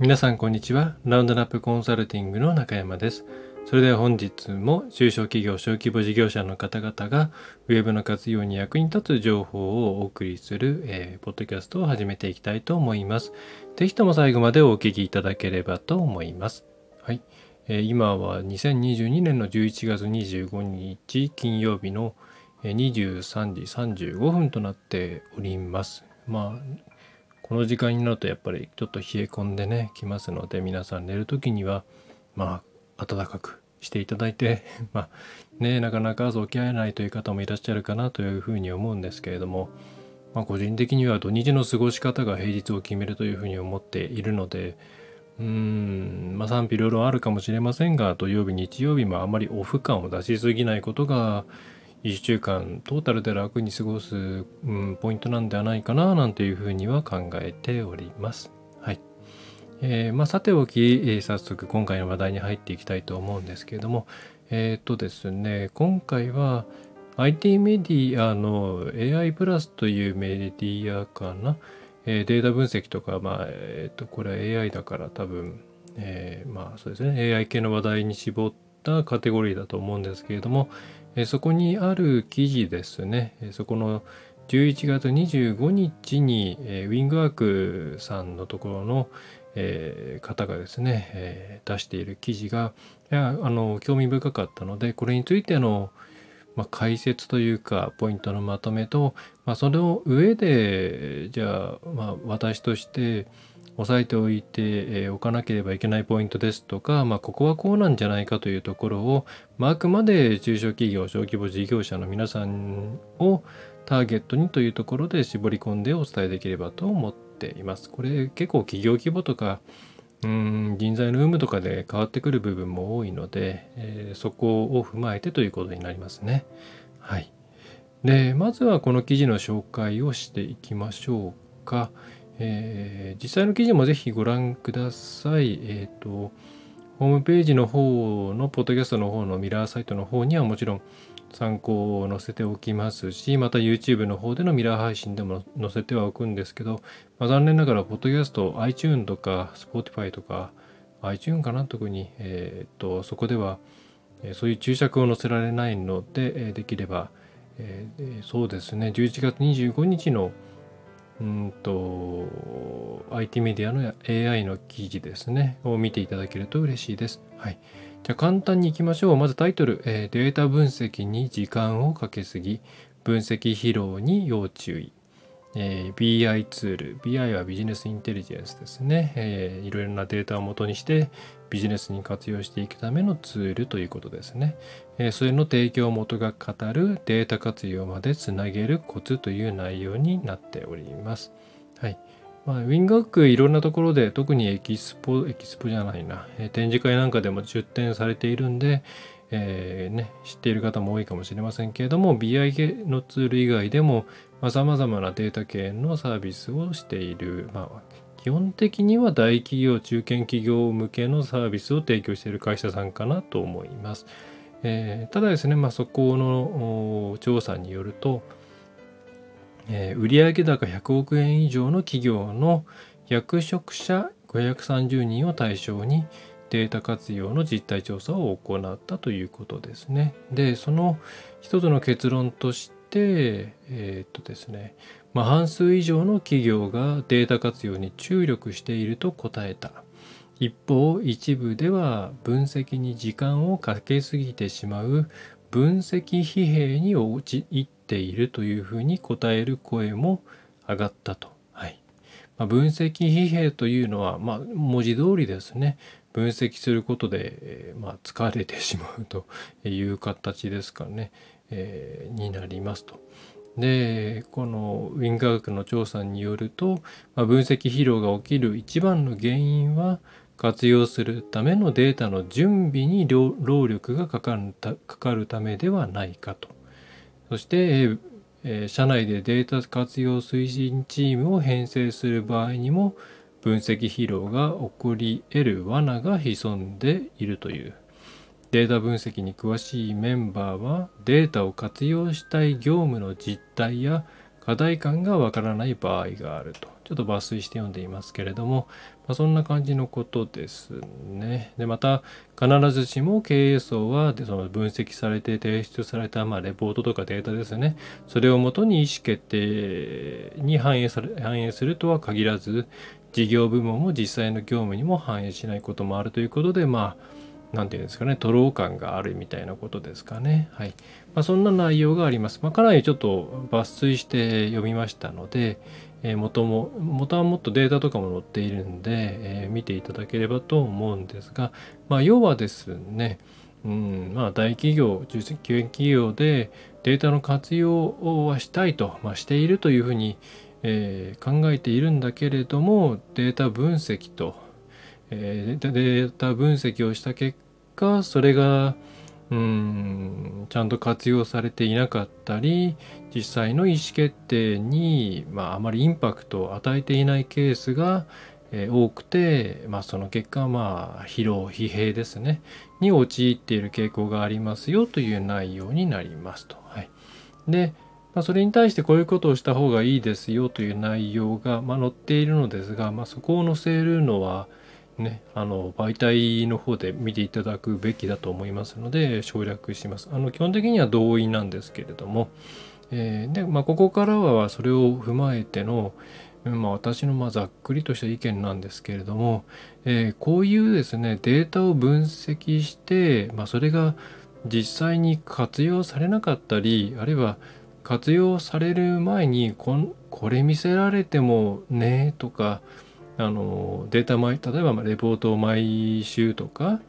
皆さんこんにちは。ラウンドナップコンサルティングの中山です。それでは本日も中小企業、小規模事業者の方々がウェブの活用に役に立つ情報をお送りする、えー、ポッドキャストを始めていきたいと思います。ぜひとも最後までお聞きいただければと思います。はい。えー、今は2022年の11月25日金曜日の23時35分となっております。まあこの時間になるとやっぱりちょっと冷え込んでねきますので皆さん寝る時にはまあ暖かくしていただいて まあねなかなか朝起きられないという方もいらっしゃるかなというふうに思うんですけれどもまあ個人的には土日の過ごし方が平日を決めるというふうに思っているのでうーんまあ賛否両論あるかもしれませんが土曜日日曜日もあまりオフ感を出しすぎないことが1週間トータルで楽に過ごす、うん、ポイントなんではないかななんていうふうには考えております。はい。えー、まあ、さておき、えー、早速今回の話題に入っていきたいと思うんですけれども、えっ、とですね、今回は IT メディアの AI プラスというメディアかな、え、データ分析とか、まあ、えっ、と、これは AI だから多分、えまあそうですね、AI 系の話題に絞ったカテゴリーだと思うんですけれども、えそこにある記事ですね、えそこの11月25日に、えウィングワークさんのところの、え方がですね、え出している記事がいやあの興味深かったのでこれについての、まあ、解説というかポイントのまとめと、まあ、その上でじゃあ、まあ、私として押さえておいておかなければいけないポイントですとか、まあ、ここはこうなんじゃないかというところを、まあ、あくまで中小企業小規模事業者の皆さんをターゲットにというところで絞り込んでお伝えできればと思っています。これ結構企業規模とかうん人材の有無とかで変わってくる部分も多いので、えー、そこを踏まえてということになりますね。はい。で、まずはこの記事の紹介をしていきましょうか。えー、実際の記事もぜひご覧ください。えっ、ー、と、ホームページの方の、ポッドキャストの方のミラーサイトの方にはもちろん参考を載せておきますし、また YouTube の方でのミラー配信でも載せてはおくんですけど、まあ、残念ながら、ポッドキャスト、iTune とか Spotify とか、iTune かな、特に、えっ、と、そこでは、そういう注釈を載せられないので、できれば、えそうですね、11月25日のうんと IT メディアの AI の記事ですねを見ていただけると嬉しいです。はい。じゃあ簡単にいきましょう。まずタイトル、えー、データ分析に時間をかけすぎ、分析疲労に要注意。えー、BI ツール。BI は business intelligence ですね。えー、いろいろなデータを元にしてビジネスに活用していくためのツールということですね。え、それの提供元が語るデータ活用までつなげるコツという内容になっております。はい。まあ、ウイングアークいろんなところで特にエキスポ、エキスポじゃないな、え、展示会なんかでも出展されているんで、えー、ね、知っている方も多いかもしれませんけれども BI 系のツール以外でもさまざ、まなデータ系のサービスをしている、まあ、基本的には大企業中堅企業向けのサービスを提供している会社さんかなと思います。えー、ただですね、まあ、そこの調査によると、えー、売上高100億円以上の企業の役職者530人を対象にデータ活用の実態調査を行ったということですね。で、その一つの結論として、えー、っとですね、まあ、半数以上の企業がデータ活用に注力していると答えた。一方、一部では分析に時間をかけすぎてしまう分析疲弊に陥っているというふうに答える声も上がったと。はいまあ、分析疲弊というのは、まあ、文字通りですね。分析することで、まあ、疲れてしまうという形ですかね、えー、になりますと。でこのウィンガークの調査によると、まあ、分析疲労が起きる一番の原因は活用するためのデータの準備に労力がかかるかかるためではないかと。そして、えー、社内でデータ活用推進チームを編成する場合にも分析疲労が起こり得る罠が潜んでいるというデータ分析に詳しいメンバーはデータを活用したい業務の実態や課題感がわからない場合があるとちょっと抜粋して読んでいますけれども、まあ、そんな感じのことですね。でまた必ずしも経営層はでその分析されて提出されたまあレポートとかデータですねそれをもとに意思決定に反映され反映するとは限らず事業部門も実際の業務にも反映しないこともあるということでまあ何て言うんですかね、徒労感があるみたいなことですかね。はい。まあ、そんな内容があります。まあ、かなりちょっと抜粋して読みましたので、えー、元も、元はもっとデータとかも載っているんで、えー、見ていただければと思うんですが、まあ、要はですね、うん、まあ、大企業、中小企業でデータの活用はしたいと、まあ、しているというふうに、えー、考えているんだけれども、データ分析と、えー、データ分析をした結果それがうんちゃんと活用されていなかったり実際の意思決定に、まあ、あまりインパクトを与えていないケースが、えー、多くて、まあ、その結果まあ疲労疲弊ですねに陥っている傾向がありますよという内容になりますと。はい、で、まあ、それに対してこういうことをした方がいいですよという内容が、まあ、載っているのですが、まあ、そこを載せるのはね、あの媒体の方で見ていただくべきだと思いますので省略します。あの基本的には同意なんですけれども、えー、でまあ、ここからはそれを踏まえての、まあ、私のまざっくりとした意見なんですけれども、えー、こういうですねデータを分析して、まあ、それが実際に活用されなかったりあるいは活用される前にここれ見せられてもねとかあのデータ毎例えばレポートを毎週とか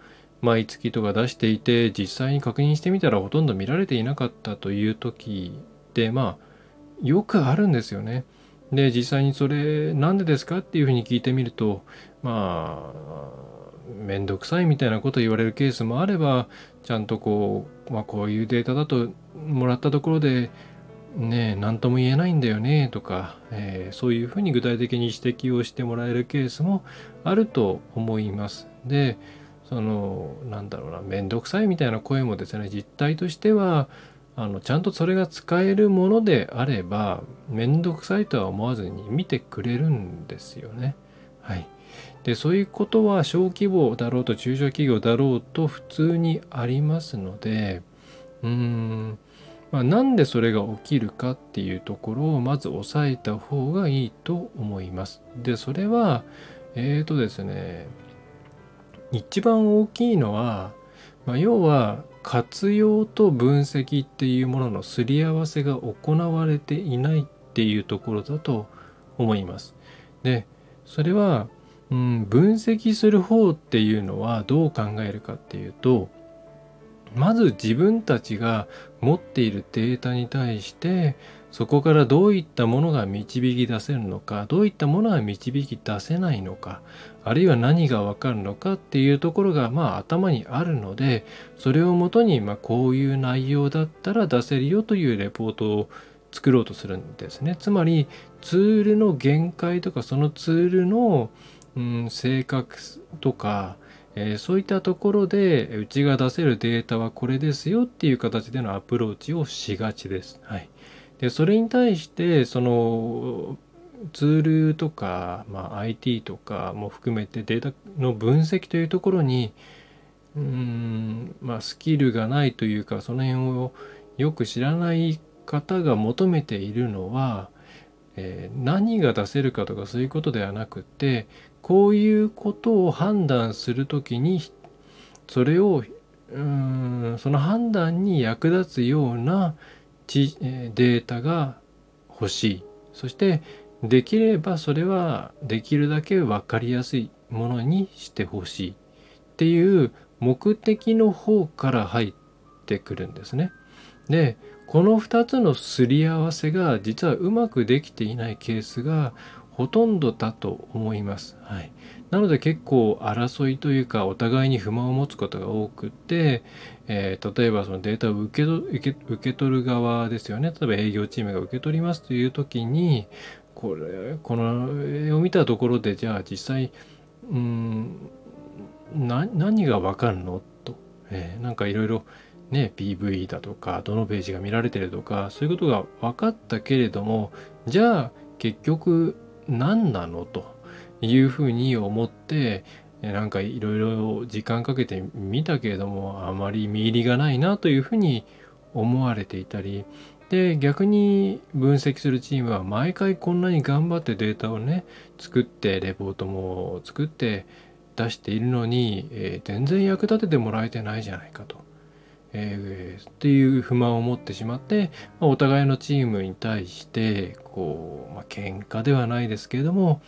毎月とか出していて実際に確認してみたらほとんど見られていなかったという時ってまあよくあるんですよね。で実際にそれなんでですかっていうふうに聞いてみるとまあ面倒くさいみたいなこと言われるケースもあればちゃんとこう、まあ、こういうデータだともらったところでね何とも言えないんだよねとか、えー、そういうふうに具体的に指摘をしてもらえるケースもあると思います。でそのなんだろうな面倒くさいみたいな声もですね実態としてはあのちゃんとそれが使えるものであれば面倒くさいとは思わずに見てくれるんですよね。はい、でそういうことは小規模だろうと中小企業だろうと普通にありますのでうーんまあ、なんでそれが起きるかっていうところをまず押さえた方がいいと思います。で、それは、えっ、ー、とですね、一番大きいのは、まあ、要は活用と分析っていうもののすり合わせが行われていないっていうところだと思います。で、それは、うん、分析する方っていうのはどう考えるかっていうと、まず自分たちが持っているデータに対してそこからどういったものが導き出せるのかどういったものが導き出せないのかあるいは何がわかるのかっていうところがまあ頭にあるのでそれをもとにまあこういう内容だったら出せるよというレポートを作ろうとするんですね。つまりツールの限界とかそのツールの、うん、性格とかえー、そういったところでうちが出せるデータはこれですよっていう形でのアプローチをしがちです。はい、でそれに対してそのツールとか、まあ、IT とかも含めてデータの分析というところにうん、まあ、スキルがないというかその辺をよく知らない方が求めているのは、えー、何が出せるかとかそういうことではなくてこういうことを判断するときにそれをうんその判断に役立つようなデータが欲しいそしてできればそれはできるだけ分かりやすいものにしてほしいっていう目的の方から入ってくるんですね。でこの2つのすり合わせが実はうまくできていないケースがほとんどだと思います。はい、なので結構争いというかお互いに不満を持つことが多くて、えー、例えばそのデータを受け受け取る側ですよね。例えば営業チームが受け取りますという時にこれこの絵を見たところでじゃあ実際うん何が分かるのと、えー、なんかいろいろね PV だとかどのページが見られてるとかそういうことが分かったけれどもじゃあ結局何なの？というふうに思ってなんかいろいろ時間かけてみたけれどもあまり見入りがないなというふうに思われていたりで逆に分析するチームは毎回こんなに頑張ってデータをね作ってレポートも作って出しているのに、えー、全然役立ててもらえてないじゃないかと。えー、っていう不満を持ってしまって、まあ、お互いのチームに対してこう、まあ、喧嘩ではないですけれども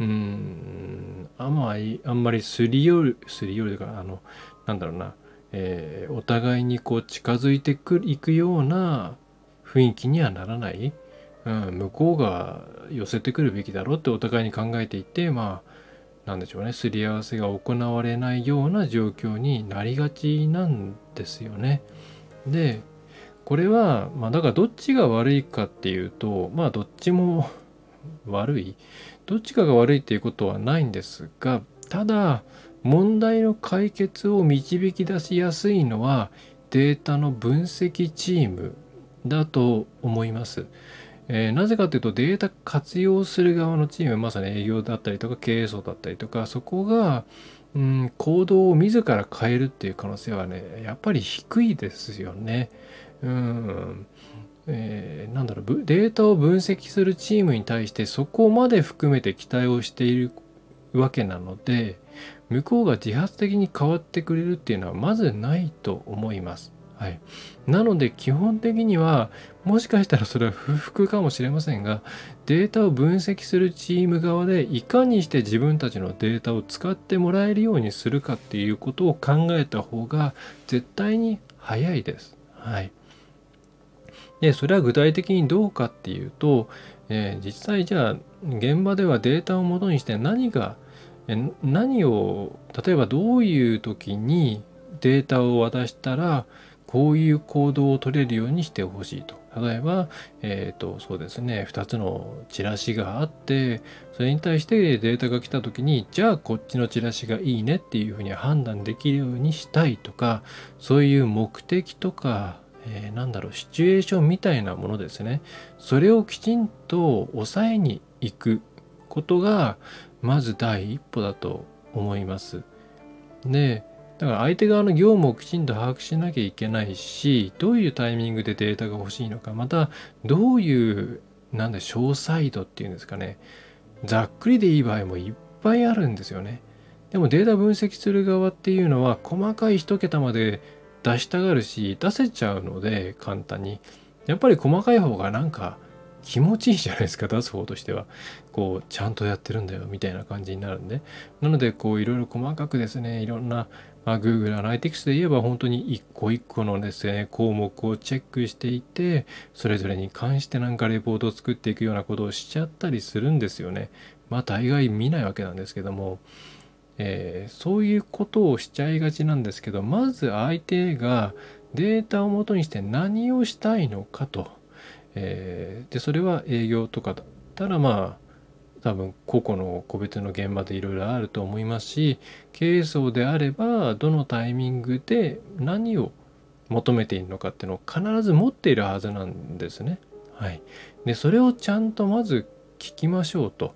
うんあんまりあんまりすり寄るすり寄るというかあのなんだろうな、えー、お互いにこう近づいてくいくような雰囲気にはならない、うん、向こうが寄せてくるべきだろうってお互いに考えていてまあなんでしょうねすり合わせが行われないような状況になりがちなんですよね。でこれはまあだからどっちが悪いかっていうとまあどっちも 悪い？どっちかが悪いっていうことはないんですがただ問題の解決を導き出しやすいのはデータの分析チームだと思います。えー、なぜかというとデータ活用する側のチームまさに営業だったりとか経営層だったりとかそこが、うん、行動を自ら変えるっていう可能性はねやっぱり低いですよね。うんえー、なんだろうデータを分析するチームに対してそこまで含めて期待をしているわけなので向こうが自発的に変わってくれるっていうのはまずないと思います。はい、なので基本的にはもしかしたらそれは不服かもしれませんがデータを分析するチーム側でいかにして自分たちのデータを使ってもらえるようにするかっていうことを考えた方が絶対に早いです。はい、でそれは具体的にどうかっていうと、えー、実際じゃあ現場ではデータをもとにして何が何を例えばどういう時にデータを渡したらこういう行動を取れるようにしてほしいと。例えば、えっ、ー、と、そうですね、2つのチラシがあって、それに対してデータが来た時に、じゃあこっちのチラシがいいねっていうふうに判断できるようにしたいとか、そういう目的とか、えー、なんだろう、シチュエーションみたいなものですね。それをきちんと抑えに行くことが、まず第一歩だと思います。で、だから相手側の業務をきちんと把握しなきゃいけないし、どういうタイミングでデータが欲しいのか、またどういう、なんだ、詳細度っていうんですかね、ざっくりでいい場合もいっぱいあるんですよね。でもデータ分析する側っていうのは細かい一桁まで出したがるし、出せちゃうので簡単に。やっぱり細かい方がなんか気持ちいいじゃないですか 出す方としてはこうちゃんとやってるんだよみたいな感じになるんでなのでこういろいろ細かくですねいろんなまあ、Google Analytics で言えば本当に一個一個のですね、項目をチェックしていて、それぞれに関してなんかレポートを作っていくようなことをしちゃったりするんですよね。まあ大概見ないわけなんですけども、えー、そういうことをしちゃいがちなんですけど、まず相手がデータをもとにして何をしたいのかと。えー、で、それは営業とかだったらまあ、多分個々の個別の現場でいろいろあると思いますし経営層であればどのタイミングで何を求めているのかっていうのを必ず持っているはずなんですね。はい、でそれをちゃんとまず聞きましょうと。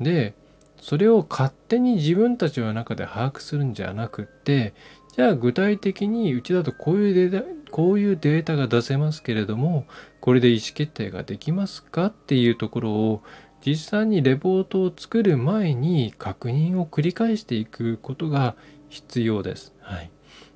でそれを勝手に自分たちの中で把握するんじゃなくってじゃあ具体的にうちだとこういうデータこういうデータが出せますけれどもこれで意思決定ができますかっていうところを実際にレポートを作る前に確認を繰り返していくことが必要です。はい、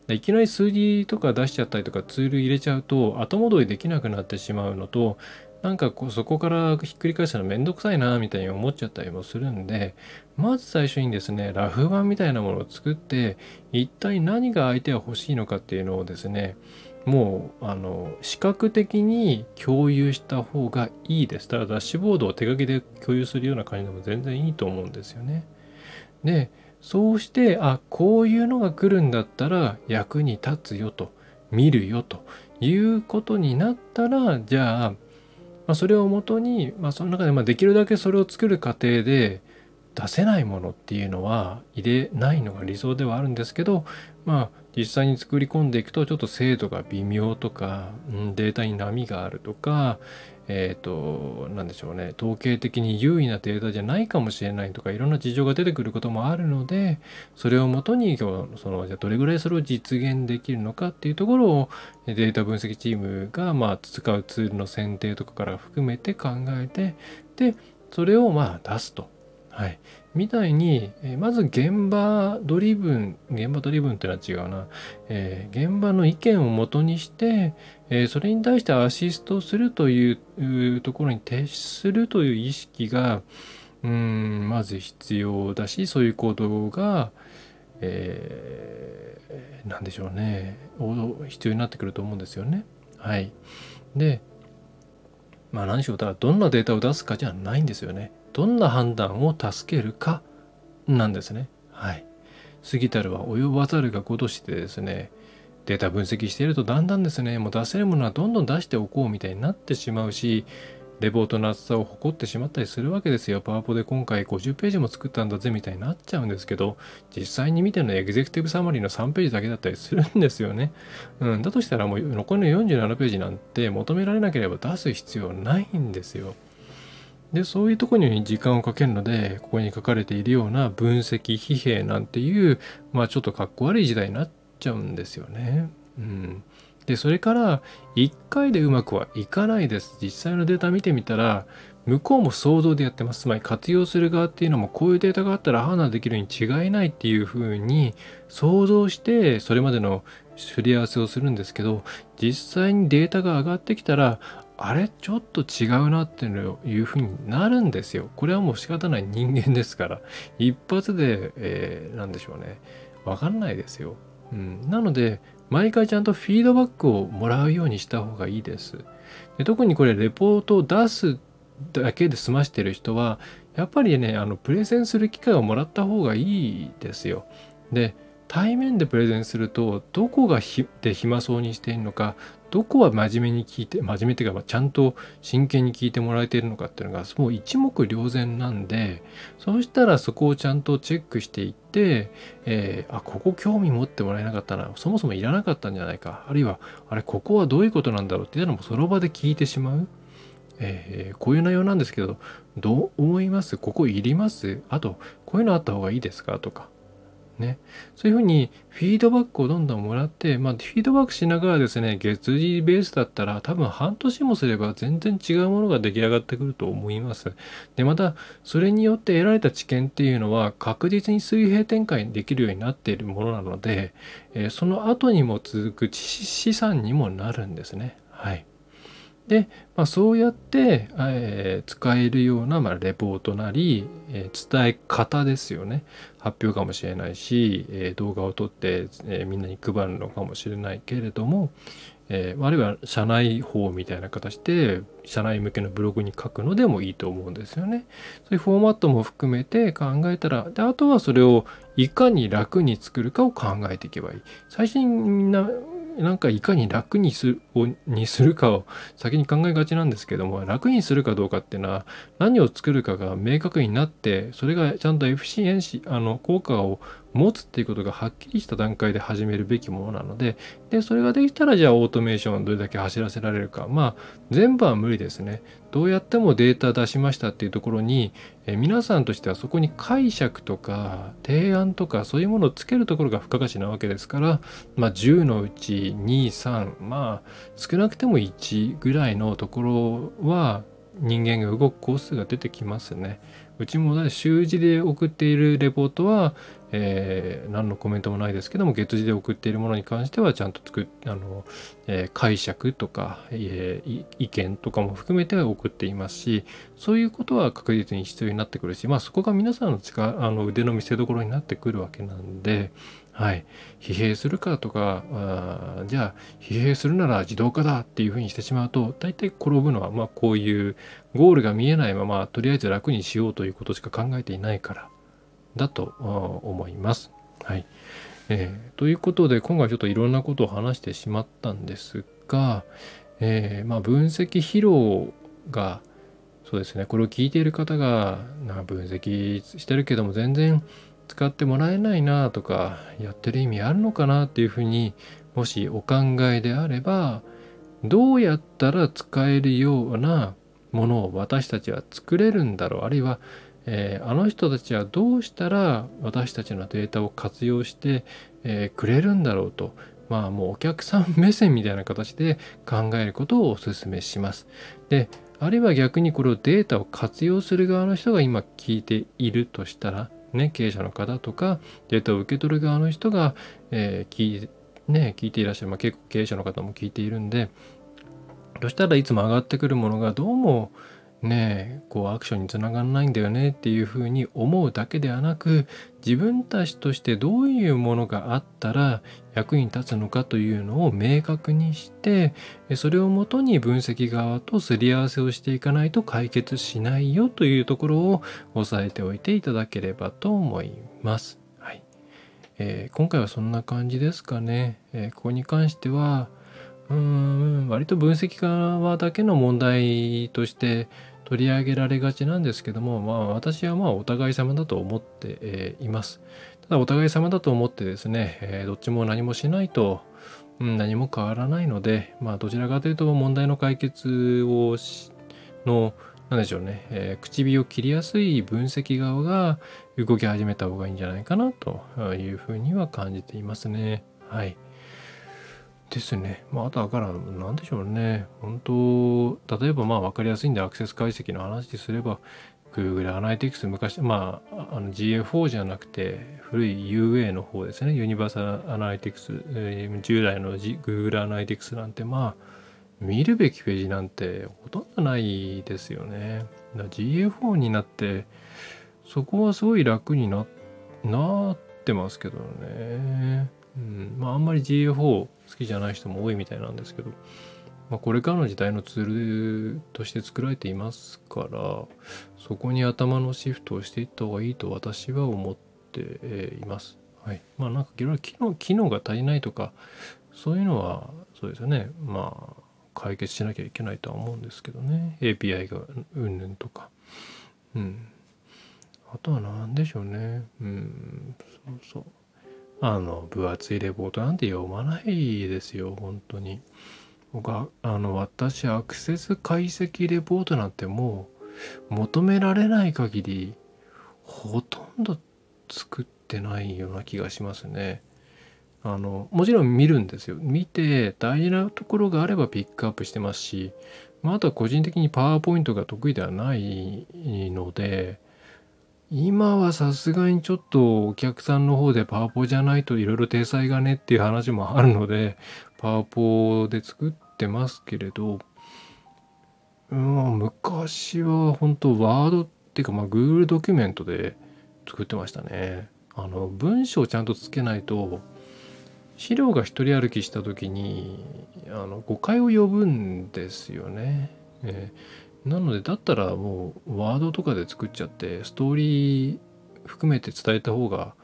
いきなり数字とか出しちゃったりとかツール入れちゃうと後戻りできなくなってしまうのとなんかこうそこからひっくり返すのめんどくさいなみたいに思っちゃったりもするんでまず最初にですねラフ版みたいなものを作って一体何が相手は欲しいのかっていうのをですねもうあの視覚的に共有した方がいいです。ただダッシュボードを手書きで共有するような感じでも全然いいと思うんですよね。で、そうして、あ、こういうのが来るんだったら役に立つよと、見るよということになったら、じゃあ、まあ、それをもとに、まあ、その中でまできるだけそれを作る過程で出せないものっていうのは入れないのが理想ではあるんですけど、まあ、実際に作り込んでいくとちょっと精度が微妙とか、うん、データに波があるとか、えっ、ー、と何でしょうね統計的に優位なデータじゃないかもしれないとかいろんな事情が出てくることもあるのでそれをもとにそのじゃどれぐらいそれを実現できるのかっていうところをデータ分析チームがまあ使うツールの選定とかから含めて考えてでそれをまあ出すと。はい、みたいに、えまず現場ドリブン現場ドリブンっていうのは違うな、えー、現場の意見をもとにして、えー、それに対してアシストするというところに徹するという意識がうんまず必要だしそういう行動が、えー、何でしょうね必要になってくると思うんですよね。はい、でまあ何しろだどんなデータを出すかじゃないんですよね。どんな判断を助けるかなんですね。はい。過ぎたるは及ばざるがごとしてですね、データ分析しているとだんだんですね、もう出せるものはどんどん出しておこうみたいになってしまうし、レポートの厚さを誇ってしまったりするわけですよ。パワポで今回50ページも作ったんだぜみたいになっちゃうんですけど、実際に見てるのはエグゼクティブサマリーの3ページだけだったりするんですよね。うん、だとしたらもう残りの47ページなんて求められなければ出す必要ないんですよ。で、そういうところに時間をかけるので、ここに書かれているような分析疲弊なんていう、まあちょっとかっこ悪い時代になっちゃうんですよね。うん。で、それから1回でうまくはいかないです。実際のデータ見てみたら、向こうも想像でやってます。つまり活用する側っていうのもこういうデータがあったら判断できるに違いないっていうふうに想像してそれまでのすり合わせをするんですけど実際にデータが上がってきたらあれ？ちょっと違うなっていうふうになるんですよ。これはもう仕方ない人間ですから一発で、えー、でしょうねわかんないですよ。うん、なので毎回ちゃんとフィードバックをもらうようにした方がいいです。で特にこれレポートを出すだけで済ましてる人はやっぱりねあのプレゼンする機会をもらった方がいいですよ。で対面でプレゼンするとどこがひで暇そうにしているのかどこは真面目に聞いて真面目っていうかちゃんと真剣に聞いてもらえているのかっていうのがもう一目瞭然なんでそうしたらそこをちゃんとチェックしていって、えー、あここ興味持ってもらえなかったなそもそもいらなかったんじゃないかあるいはあれここはどういうことなんだろうっていうのもその場で聞いてしまう。えー、こういう内容なんですけどどう思います？ここいります？あとこういうのあった方がいいですか？とか。ね、そういうふうにフィードバックをどんどんもらって、まあ、フィードバックしながらですね、月次ベースだったら多分半年もすれば全然違うものが出来上がってくると思います。で、また、それによって得られた知見っていうのは確実に水平展開できるようになっているものなので、えー、その後にも続く資産にもなるんですね。はい。で、まあ、そうやって、えー、使えるような、まあ、レポートなり、えー、伝え方ですよね発表かもしれないし、えー、動画を撮って、えみんなに配るのかもしれないけれども、えあるいは社内法みたいな形で社内向けのブログに書くのでもいいと思うんですよね。そういうフォーマットも含めて考えたらであとはそれをいかに楽に作るかを考えていけばいい。最初にみんななんかいかに楽にすにするかを先に考えがちなんですけども楽にするかどうかっていうのは何を作るかが明確になってそれがちゃんと FC 遠視あの効果を持つっていうことがはっきりした段階で始めるべきものなのででそれができたらじゃあオートメーションをどれだけ走らせられるか。まあ全部は無理ですね。どうやってもデータ出しましたっていうところにえ皆さんとしてはそこに解釈とか提案とかそういうものをつけるところが不可欠なわけですから、まあ、10のうち23まあ少なくても1ぐらいのところは人間が動くコースが出てきますね。うちも習字で送っているレポートは、えー、何のコメントもないですけども月次で送っているものに関してはちゃんと作あの、えー、解釈とか、えー、意見とかも含めて送っていますしそういうことは確実に必要になってくるしまあそこが皆さんの力あの腕の見せ所になってくるわけなんで、はい、疲弊するかとかあじゃあ疲弊するなら自動化だっていうふうにしてしまうと大体転ぶのはまあこういうゴールが見えないままとりあえず楽にしようということしか考えていないからだと思います。はい。えー、ということで今回ちょっといろんなことを話してしまったんですが、えー、まあ、分析疲労がそうですねこれを聞いている方がな分析してるけども全然使ってもらえないなとかやってる意味あるのかなっていうふうにもしお考えであればどうやったら使えるようなものを私たちは作れるんだろう。あるいは、えー、あの人たちはどうしたら私たちのデータを活用して、えー、くれるんだろうと。まあもうお客さん目線みたいな形で考えることをお勧めします。であるいは逆にこれをデータを活用する側の人が今聞いているとしたらね、経営者の方とかデータを受け取る側の人が、えー、聞いね、聞いていらっしゃる、まあ、結構経営者の方も聞いているんでそしたらいつも上がってくるものがどうもねこうアクションにつながらないんだよねっていうふうに思うだけではなく自分たちとしてどういうものがあったら役に立つのかというのを明確にしてそれをもとに分析側とすり合わせをしていかないと解決しないよというところを押さえておいていただければと思います。はいえー、今回はそんな感じですかね。えー、ここに関してはうん割と分析側だけの問題として取り上げられがちなんですけども、まあ、私はまあお互い様だと思って、えー、います。ただお互い様だと思ってですね、えー、どっちも何もしないと、うん、何も変わらないので、まあ、どちらかというと問題の解決をの何でしょうね、えー、唇を切りやすい分析側が動き始めた方がいいんじゃないかなというふうには感じていますね。はい。ですね。まあ、あとはから何でしょうね。本当、例えばまあ分かりやすいんでアクセス解析の話ですれば、Google アナリティクス昔、まあ、あの GA4 じゃなくて古い UA の方ですね。ユニバーサルアナリティクス、えー、従来の、G、Google アナリティクスなんてまあ、見るべきページなんてほとんどないですよね。GA4 になって、そこはすごい楽にななってますけどね。うん、まああんまり GA4 好きじゃない人も多いみたいなんですけど、まあ、これからの時代のツールとして作られていますからそこに頭のシフトをしていった方がいいと私は思っています。はい、まあなんかいろいろ機能機能が足りないとかそういうのはそうですよね。まあ解決しなきゃいけないとは思うんですけどね。API がうんぬんとか。うん。あとは何でしょうね。うん。そうそう。あの分厚いレポートなんて読まないですよ本当に。僕はあの私アクセス解析レポートなんてもう求められない限りほとんど作ってないような気がしますね。あのもちろん見るんですよ。見て大事なところがあればピックアップしてますし、まあ、あとは個人的にパワーポイントが得意ではないので今はさすがにちょっとお客さんの方でパワポじゃないといろいろ体裁がねっていう話もあるので、パワポで作ってますけれど、うん、昔は本当ワードっていうかまあ Google ドキュメントで作ってましたね。あの文章をちゃんとつけないと資料が一人歩きした時にあの誤解を呼ぶんですよね。えーなのでだったらもうワードとかで作っちゃってストーリー含めて伝えた方が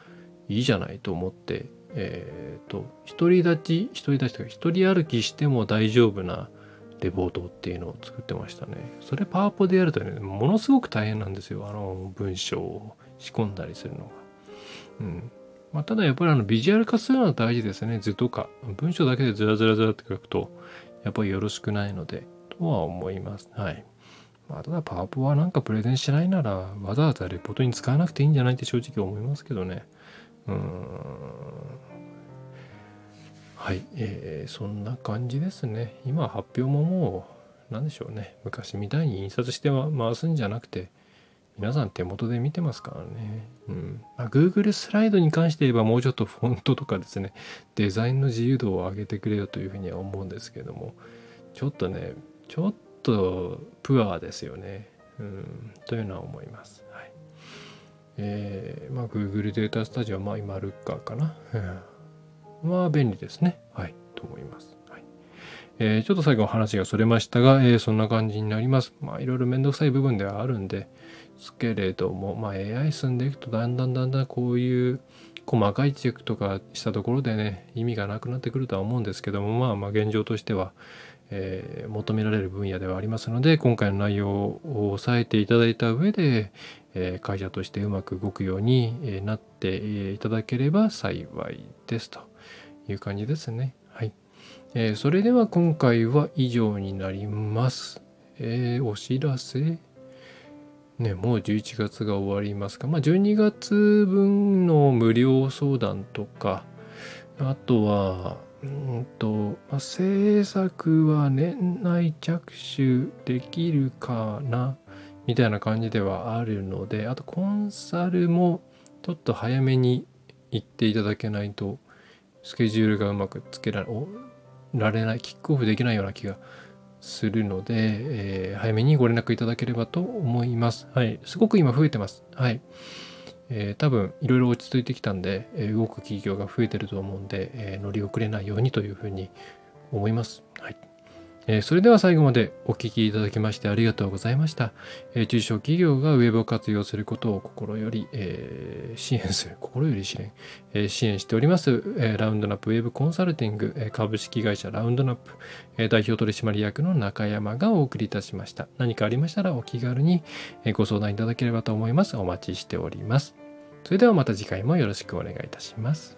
いいじゃないと思ってえっ、ー、と独り立ち独り立ちとか一人歩きしても大丈夫なレポートっていうのを作ってましたね。それパワポでやるとねものすごく大変なんですよあの文章を仕込んだりするのが。うんまあ、ただやっぱりあのビジュアル化するのは大事ですね図とか文章だけでずらずらずらって書くとやっぱりよろしくないのでとは思います。はい。まあ、ただパワポはなんかプレゼンしないならわざわざレポートに使わなくていいんじゃないって正直思いますけどね。うん。はい、えー、そんな感じですね。今発表ももう、なんでしょうね。昔みたいに印刷して回すんじゃなくて、皆さん手元で見てますからね。うん。まあ、Google スライドに関して言えばもうちょっとフォントとかですね、デザインの自由度を上げてくれよというふうには思うんですけども、ちょっとね、ちょっとプアですよね。うん、というのは思います。はい。えー、まあ Google データスタジオはまあ今ルッカーかな。まあ便利ですね。はい。と思います。はい。えー、ちょっと最後話がそれましたが、えー、そんな感じになります。まあいろいろめんどくさい部分ではあるんで、すけれども、まあ AI 進んでいくとだんだんだんだんこういう細かいチェックとかしたところでね、意味がなくなってくるとは思うんですけども、まあまあ現状としては、えー、求められる分野ではありますので今回の内容を押さえていただいた上で、えー、会社としてうまく動くようになっていただければ幸いですという感じですね。はい。えー、それでは今回は以上になります。え、お知らせね、もう11月が終わりますが、まあ、12月分の無料相談とか、あとは、うんと、まあ、制作は年内着手できるかな、みたいな感じではあるので、あとコンサルもちょっと早めに行っていただけないと、スケジュールがうまくつけられない、キックオフできないような気がするので、えー、早めにご連絡いただければと思います。はい。すごく今増えてます。はい。えー、多分いろいろ落ち着いてきたんで、えー、動く企業が増えてると思うんで、え乗り遅れないようにというふうに思います。はい。え、それでは最後までお聞きいただきましてありがとうございました。え、中小企業がウェブを活用することを心より、え、支援する、心より支援、え支援しております、えラウンドナップウェブコンサルティング、え株式会社ラウンドナップ、え代表取締役の中山がお送りいたしました。何かありましたらお気軽にご相談いただければと思います。お待ちしております。それではまた次回もよろしくお願いいたします。